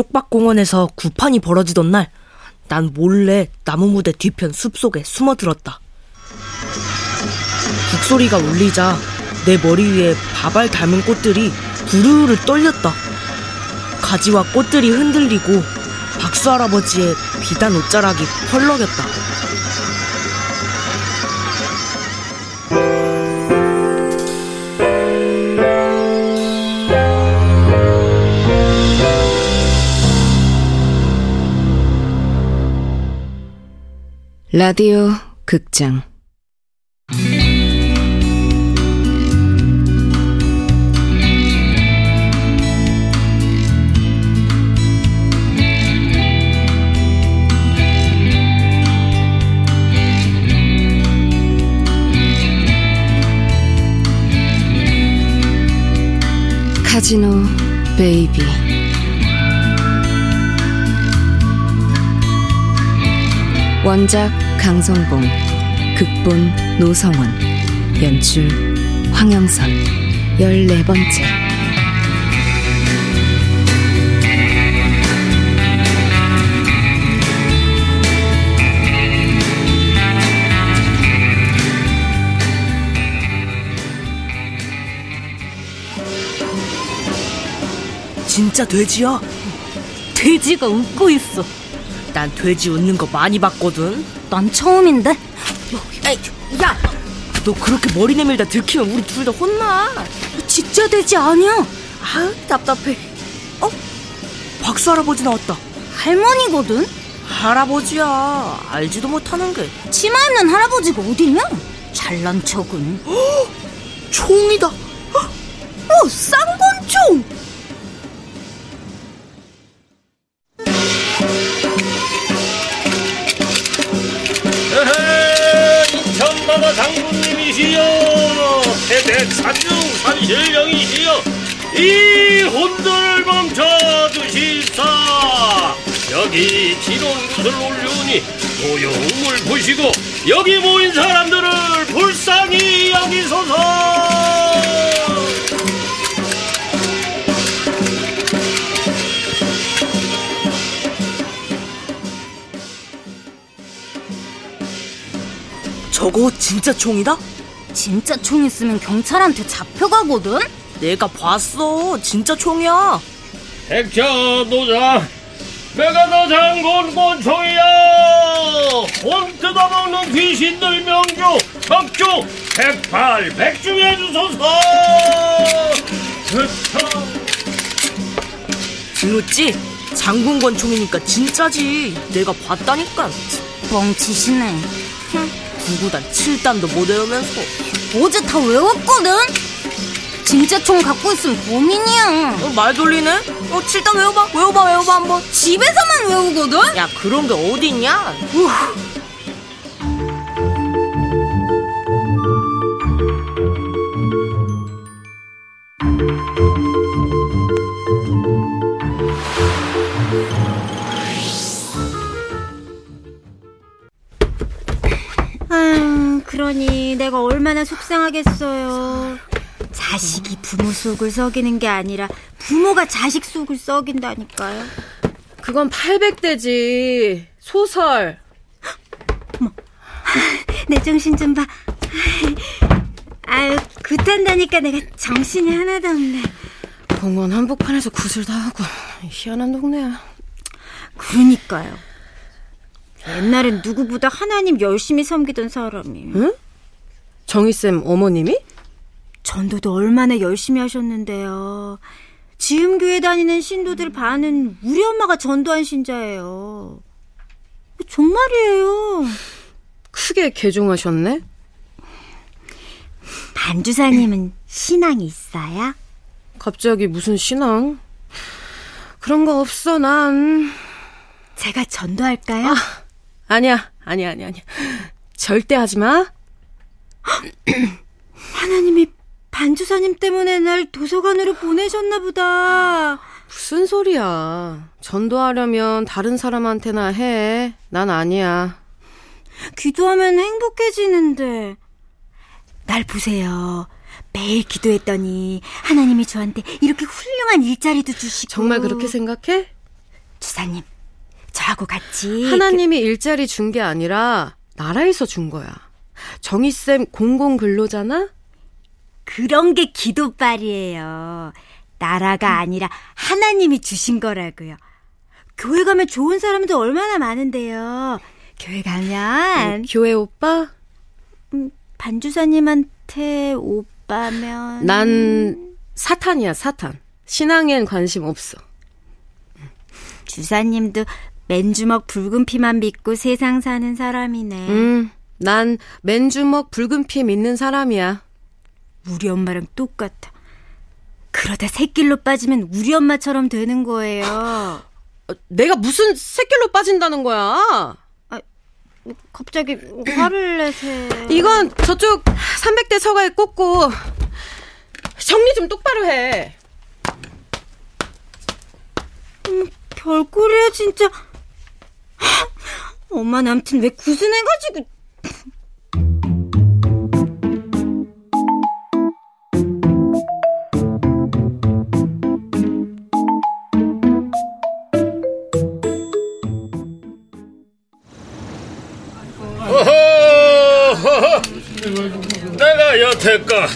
쪽박공원에서 구판이 벌어지던 날, 난 몰래 나무 무대 뒤편 숲속에 숨어들었다. 북소리가 울리자 내 머리 위에 바발 닮은 꽃들이 부르르 떨렸다. 가지와 꽃들이 흔들리고 박수 할아버지의 비단 옷자락이 펄럭였다. 라디오 극장. 카지노 베이비 원작 강성봉 극본 노성원 연출 황영선 열네 번째 진짜 돼지야? 돼지가 웃고 있어. 난 돼지 웃는 거 많이 봤거든. 난 처음인데. 에이, 야! 너 그렇게 머리 내밀다 들키면 우리 둘 다 혼나. 진짜 돼지 아니야. 아 답답해. 어? 박수 할아버지 나왔다. 할머니거든. 할아버지야. 알지도 못하는 게. 치마 입는 할아버지가 어디냐? 잘난 척은. 총이다. 어, 쌍권총. 산신령이시여 이 혼돈을 멈춰주시사 여기 진원굿을 올려오니 고요움을 보시고 여기 모인 사람들을 불쌍히 여기소서 저거 진짜 총이다? 진짜 총 있으면 경찰한테 잡혀가거든. 내가 봤어. 진짜 총이야. 백자 노자 내가 너 장군 권총이야 혼 뜯어먹는 귀신들 명주 척주 백팔 백중해 주소서 그쵸 들었지? 장군 권 총이니까 진짜지. 내가 봤다니까. 뻥치시네. 구구단 7단도 못 외우면서. 어제 다 외웠거든. 진짜 총 갖고 있으면 범인이야. 어, 말 돌리네? 어, 7단 외워봐. 외워봐, 외워봐, 한번. 집에서만 외우거든. 야, 그런 게 어딨냐? 아유, 그러니 내가 얼마나 속상하겠어요. 자식이 부모 속을 썩이는 게 아니라 부모가 자식 속을 썩인다니까요. 그건 800대지 소설 내 정신 좀 봐. 아유, 굿한다니까 내가 정신이 하나도 없네. 공원 한복판에서 굿을 다 하고 희한한 동네야 그러니까요. 옛날엔 누구보다 하나님 열심히 섬기던 사람이. 응? 정희쌤 어머님이? 전도도 얼마나 열심히 하셨는데요. 지음교회 다니는 신도들 반은 우리 엄마가 전도한 신자예요. 정말이에요. 크게 개종하셨네 반주사님은 신앙이 있어요? 갑자기 무슨 신앙 그런 거 없어 난 제가 전도할까요? 아 니야 아니야 아니야 아니야 절대 하지 마 하나님이 반주사님 때문에 날 도서관으로 보내셨나 보다. 무슨 소리야 전도하려면 다른 사람한테나 해 난 아니야 기도하면 행복해지는데. 날 보세요. 매일 기도했더니 하나님이 저한테 이렇게 훌륭한 일자리도 주시고 정말 그렇게 생각해? 주사님, 저하고 같이 하나님이 일자리 준 게 아니라 나라에서 준 거야. 정희쌤 공공 근로잖아? 그, 런 게 기도빨이에요. 나라가 아니라 하나님이 주신 거라고요. 교회 가면 좋은 사람도 얼마나 많은데요. 교회 가면 교회 오빠? 반주사님한테 오빠면 난 사탄이야, 사탄. 신앙엔 관심 없어. 주사님도 맨주먹 붉은 피만 믿고 세상 사는 사람이네. 음, 난 맨주먹 붉은 피 믿는 사람이야. 우리 엄마랑 똑같아. 그러다 새길로 빠지면 우리 엄마처럼 되는 거예요. 어, 내가 무슨 새길로 빠진다는 거야? 갑자기 화를 내세요. 이건 저쪽 300대 서가에 꽂고 정리 좀 똑바로 해. 별꼴이야 진짜. 엄마는 아무튼 왜 구순해가지고. 내가 여태껏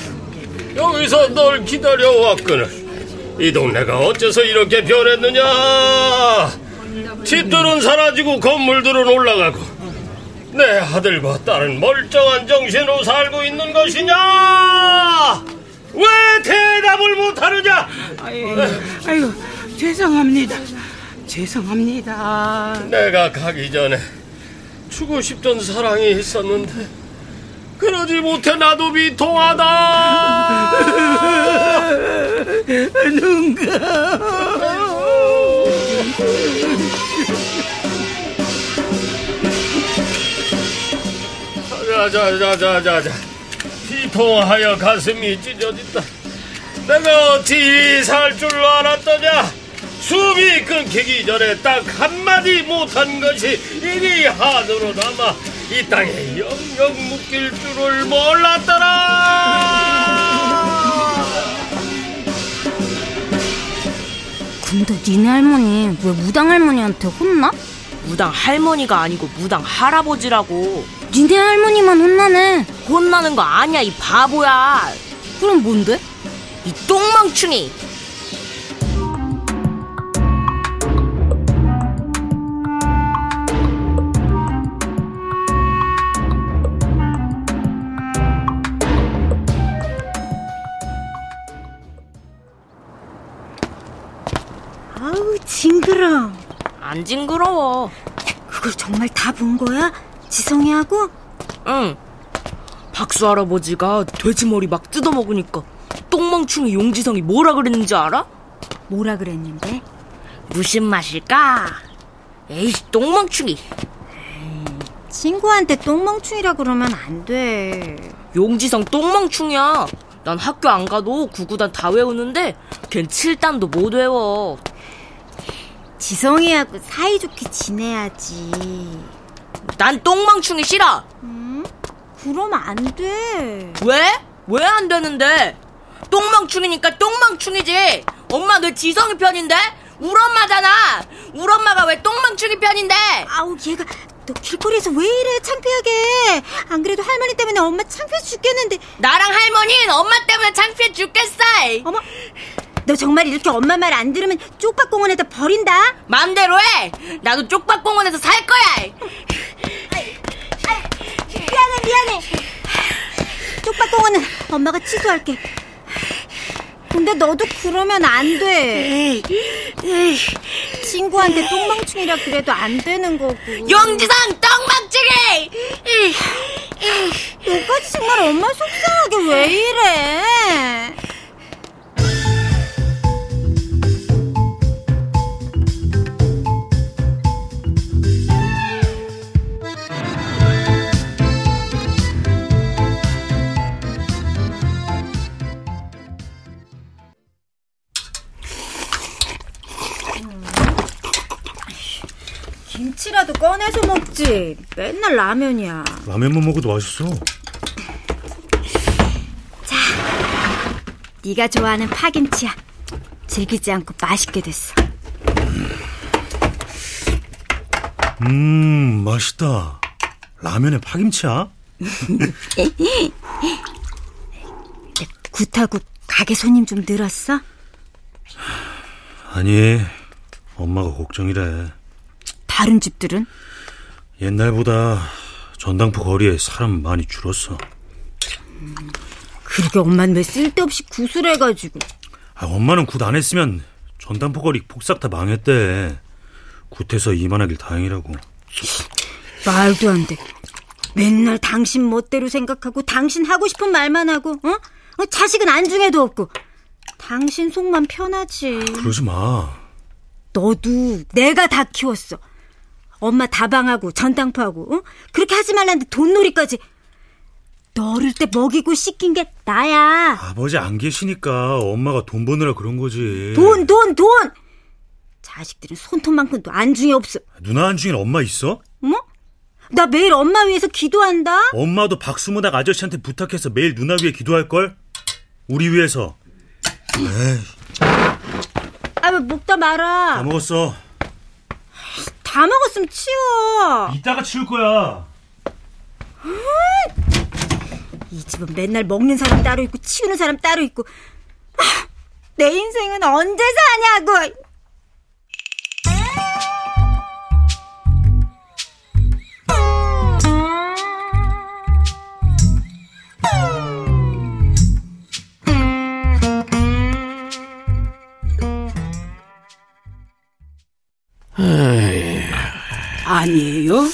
여기서 널 기다려왔거늘. 이 동네가 어째서 이렇게 변했느냐? 집들은 사라지고 건물들은 올라가고 내 아들과 딸은 멀쩡한 정신으로 살고 있는 것이냐? 왜 대답을 못하느냐? 아유, 아유, 죄송합니다. 죄송합니다. 내가 가기 전에 주고 싶던 사랑이 있었는데 그러지 못해 나도 비통하다. 자자자자자자 비통하여 가슴이 찢어진다. 내가 어찌 살 줄 알았더냐? 숨이 끊기기 전에 딱 한마디 못한 것이 이리 한으로 남아 이 땅에 영영 묶일 줄을 몰랐더라. 근데 니네 할머니 왜 무당 할머니한테 혼나? 무당 할머니가 아니고 무당 할아버지라고. 니네 할머니만 혼나네. 혼나는 거 아니야, 이 바보야. 그럼 뭔데? 이 똥망충이. 아우 징그러. 안 징그러워. 그걸 정말 다 본 거야? 지성이하고? 응. 박수 할아버지가 돼지머리 막 뜯어먹으니까 똥망충이 용지성이 뭐라 그랬는지 알아? 뭐라 그랬는데? 무슨 맛일까? 에이, 똥망충이. 친구한테 똥멍충이라 그러면 안 돼. 용지성 똥망충이야. 난 학교 안 가도 구구단 다 외우는데 걘 7단도 못 외워. 지성이하고 사이좋게 지내야지. 난 똥망충이 싫어. 그럼 안 돼. 왜? 왜 안 되는데? 똥망충이니까 똥망충이지. 엄마 너 지성이 편인데? 우리 엄마잖아. 우리 엄마가 왜 똥망충이 편인데? 아우 얘가 너 길거리에서 왜 이래 창피하게. 안 그래도 할머니 때문에 엄마 창피해 죽겠는데. 나랑 할머니는 엄마 때문에 창피해 죽겠어. 어머, 너 정말 이렇게 엄마 말 안 들으면 쪽박공원에다 버린다. 맘대로 해. 나도 쪽박공원에서 살 거야. 미안해 미안해. 쪽박공원은 엄마가 취소할게. 근데 너도 그러면 안 돼. 친구한테 똥망충이라 그래도 안 되는 거고. 용지성 똥망충이. 너까지 정말 엄마 속상하게 왜 이래? 먹지. 맨날 라면이야. 라면만 먹어도 맛있어. 네가 좋아하는 파김치야. 질기지 않고 맛있게 됐어. 음, 맛있다. 라면에 파김치야? 구타구 가게 손님 좀 늘었어? 아니, 엄마가 걱정이래. 다른 집들은? 옛날보다 전당포 거리에 사람 많이 줄었어. 그러게 엄마는 왜 쓸데없이 굿을 해가지고 아, 엄마는 굿 안 했으면 전당포 거리 폭삭 다 망했대. 굿해서 이만하길 다행이라고. 말도 안 돼. 맨날 당신 멋대로 생각하고 당신 하고 싶은 말만 하고 어? 어, 자식은 안중에도 없고 당신 속만 편하지. 그러지 마. 너도 내가 다 키웠어. 엄마 다방하고 전당포하고 어? 그렇게 하지 말라는데 돈놀이까지. 너 어릴 때 먹이고 씻긴 게 나야. 아버지 안 계시니까 엄마가 돈 버느라 그런 거지. 돈, 돈, 돈! 자식들은 손톱만큼도 안중에 없어. 누나 한중에 엄마 있어? 어머? 나 매일 엄마 위해서 기도한다? 엄마도 박수무당 아저씨한테 부탁해서 매일 누나 위해 기도할걸? 우리 위해서. 에이, 아, 왜 먹다 말아. 다 먹었어. 다 먹었으면 치워. 이따가 치울 거야. 이 집은 맨날 먹는 사람 따로 있고 치우는 사람 따로 있고. 아, 내 인생은 언제 사냐고. 아니에요?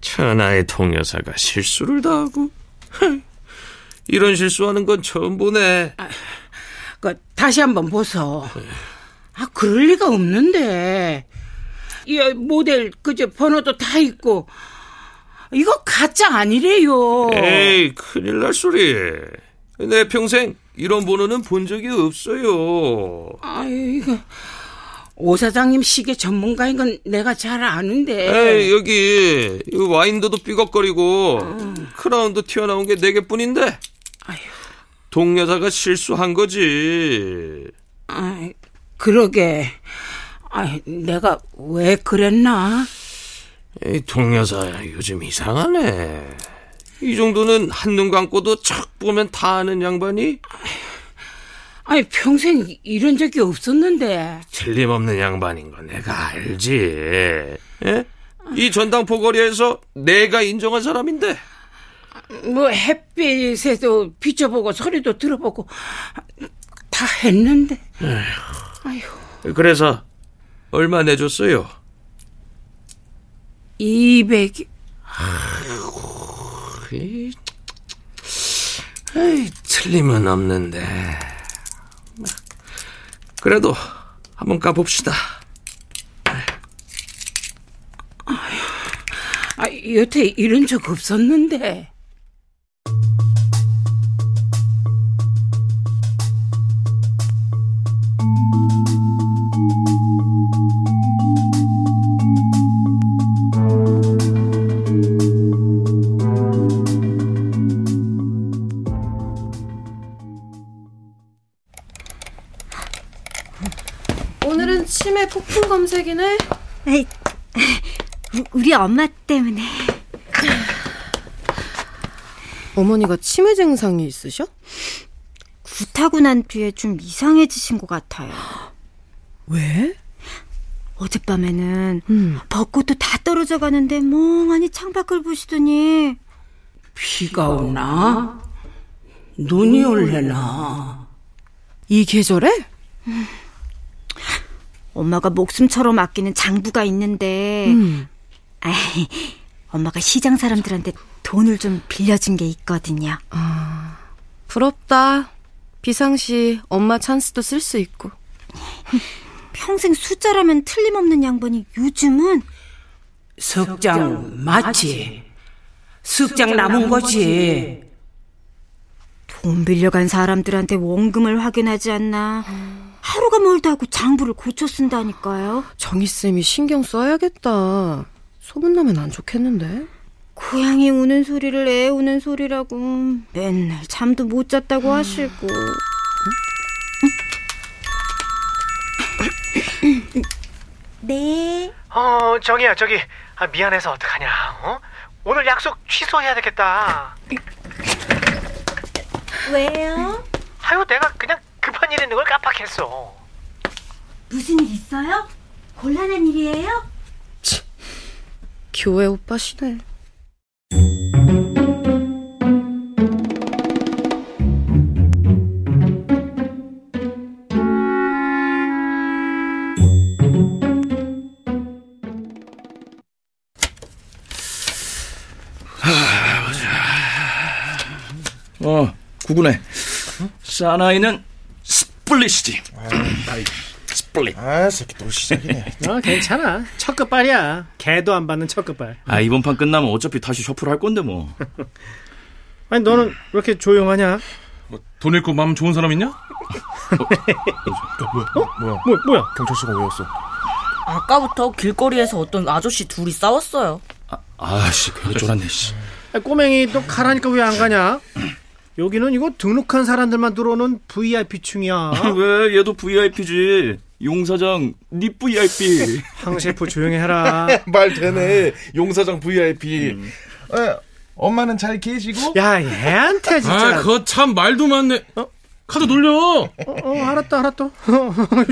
천하의 동여사가 실수를 다하고 이런 실수하는 건 처음 보네. 그 다시 한번 보소. 아, 그럴 리가 없는데. 이 모델 그저 번호도 다 있고 이거 가짜 아니래요. 에이 큰일 날 소리. 내 평생 이런 번호는 본 적이 없어요. 아이고. 오 사장님 시계 전문가인 건 내가 잘 아는데. 에이 여기 이 와인더도 삐걱거리고 크라운도 튀어나온 게 네 개뿐인데 아휴. 동여사가 실수한 거지. 아이, 그러게. 아, 내가 왜 그랬나? 이 동여사 요즘 이상하네. 이 정도는 한눈 감고도 척 보면 다 아는 양반이 아 니, 평생 이런 적이 없었는데. 틀림없는 양반인 거 내가 알지. 예? 이 전당포 거리에서 내가 인정한 사람인데 뭐, 햇빛에도 비춰보고 소리도 들어보고 다 했는데. 아휴, 그래서 얼마 내줬어요? 200이. 에이, 에이, 틀림은 없는데. 그래도 한번 까봅시다. 아, 여태 이런 적 없었는데. 오늘은 치매 폭풍 검색이네. 에이, 우- 우리 엄마 때문에. 어머니가 치매 증상이 있으셔? 굿하고 난 뒤에 좀 이상해지신 것 같아요. 왜? 어젯밤에는 음. 벚꽃도 다 떨어져 가는데 멍하니 창밖을 보시더니 비가 오나? 눈이 올래나? 이 계절에? 엄마가 목숨처럼 아끼는 장부가 있는데 음. 아이, 엄마가 시장 사람들한테 돈을 좀 빌려준 게 있거든요. 부럽다. 비상시 엄마 찬스도 쓸 수 있고. 평생 숫자라면 틀림없는 양반이 요즘은 석장 맞지? 석장 남은 거지. 돈 빌려간 사람들한테 원금을 확인하지 않나. 하루가 멀다 하고 장부를 고쳐 쓴다니까요. 정희쌤이 신경 써야겠다. 소문나면 안 좋겠는데? 고양이 우는 소리를 애 우는 소리라고 맨날 잠도 못 잤다고 하시고. 네. 어, 저기요, 저기. 아, 미안해서 어떡하냐, 어? 오늘 약속 취소해야 되겠다. 왜요? 아유, 내가 그냥 일 있는 걸 깜빡했어. 무슨 일 있어요? 곤란한 일이에요? 교회 오빠시네. 어, 구구네. 사나이는 split이지. Split. 아, 새끼 또 시작이네. 어, 괜찮아. 첫 끝발이야. 개도 안 받는 첫 끝발. 아, 이번 판 끝나면 어차피 다시 shuffle 할 건데 뭐. 아니, 너는 왜 이렇게 조용하냐? 돈 잃고 마음 좋은 사람 있냐? 뭐, 뭐야? 경찰서가 왜 왔어? 아까부터 길거리에서 어떤 아저씨 둘이 싸웠어요. 아씨, 괜히 쫄았네, 씨. 아, 꼬맹이 또 가라니까 왜 안 가냐? 여기는 이거 등록한 사람들만 들어오는 VIP층이야. 왜? 얘도 VIP지. 용사장, 니 VIP. 황 셰프 조용히 해라. 말 되네. 용사장 VIP. 어, 엄마는 잘 계시고? 야, 얘한테 진짜. 아, 그거 참 말도 많네. 어? 카드 돌려. 어, 어, 알았다, 알았다.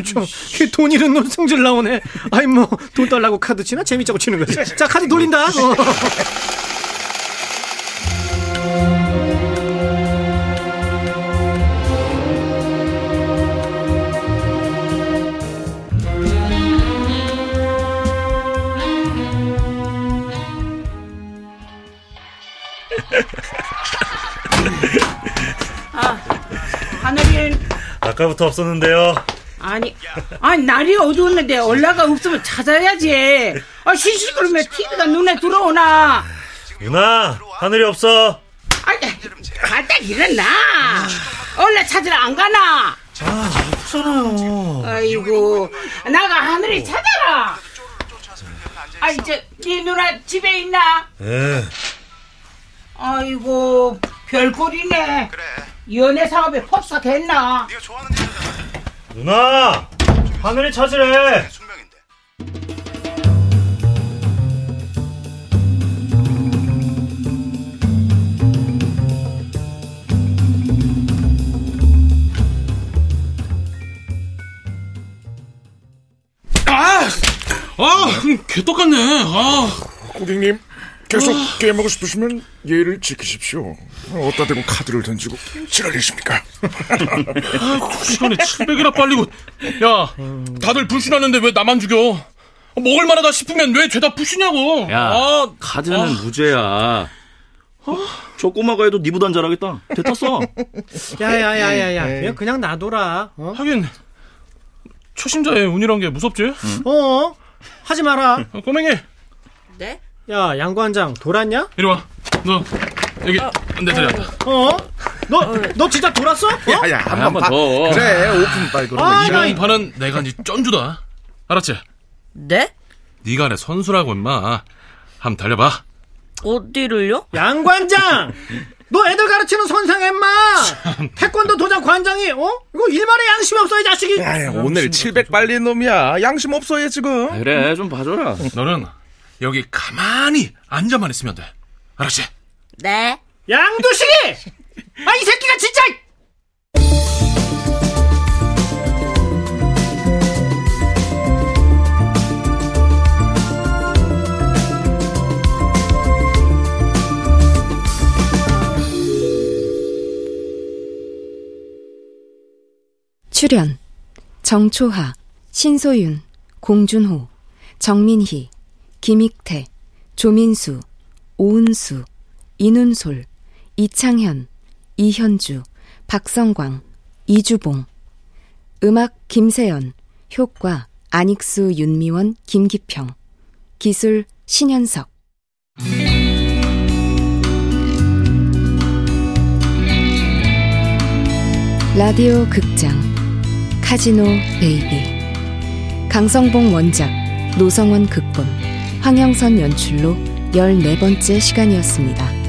좀, 돈 잃은 놈 성질 나오네. 아이, 뭐, 돈 달라고 카드 치나? 재밌자고 치는 거지. 자, 카드 돌린다. 어. 하늘이 아까부터 없었는데요. 아니 아니 날이 어두웠는데 올라가 없으면 찾아야지. 아 시시 그러면 TV가 눈에 들어오나? 누나, 하늘이 없어. 아니 갔다 일어나. 원래 찾으러 안 가나? 없잖아요. 아이고 나가 하늘이 찾아라. 아 이제 네 누나 집에 있나? 예. 아이고 별꼴이네. 연애 사업에 폭삭했나? 누나, 하늘이 찾으래. 아, 개 똑같네. 아. 고객님, 계속 게임하고 싶으시면 예의를 지키십시오. 어디다 대고 카드를 던지고 지랄이십니까? 두 시간에 700이나 빨리고. 야, 다들 불신하는데 왜 나만 죽여? 먹을 만하다 싶으면 왜 죄다 부시냐고. 야, 아, 카드는 무죄야. 어? 저 꼬마가 해도 니보단 잘하겠다. 대탔어. 야야야야야. 얘 그냥 놔둬라. 어? 하긴 초심자의 운이란 게 무섭지? 어? 하지 마라. 어, 꼬맹이, 네? 야, 양관장 돌았냐? 이리 와. 너 여기 내 자리에 앉아. 어? 너, 너 진짜 돌았어? 어? 야야, 아, 한번 더. 그래, 오픈 빨리 그러면. 아, 나 이번 판은 내가 네 쩐주다. 알았지? 네? 네가 내 선수라고 임마. 한번 달려봐. 어디를요? 양관장! 너 애들 가르치는 선생 엠마! 태권도 도장 관장이, 어? 이거 일말의 양심이 없어, 이 자식이! 야, 오늘 700 빨린 놈이야. 양심 없어, 얘 지금. 그래, 좀 봐줘라. 너는 여기 가만히 앉아만 있으면 돼. 알았지? 네. 양두식이! 아, 이 새끼가 진짜! 출연 정초하, 신소윤, 공준호, 정민희, 김익태, 조민수, 오은수, 이눈솔, 이창현, 이현주, 박성광, 이주봉. 음악 김세연 효과 안익수 윤미원 김기평. 기술 신현석. 라디오 극장 카지노 베이비. 강성봉 원작 노성원 극본 황영선 연출로 14번째 시간이었습니다.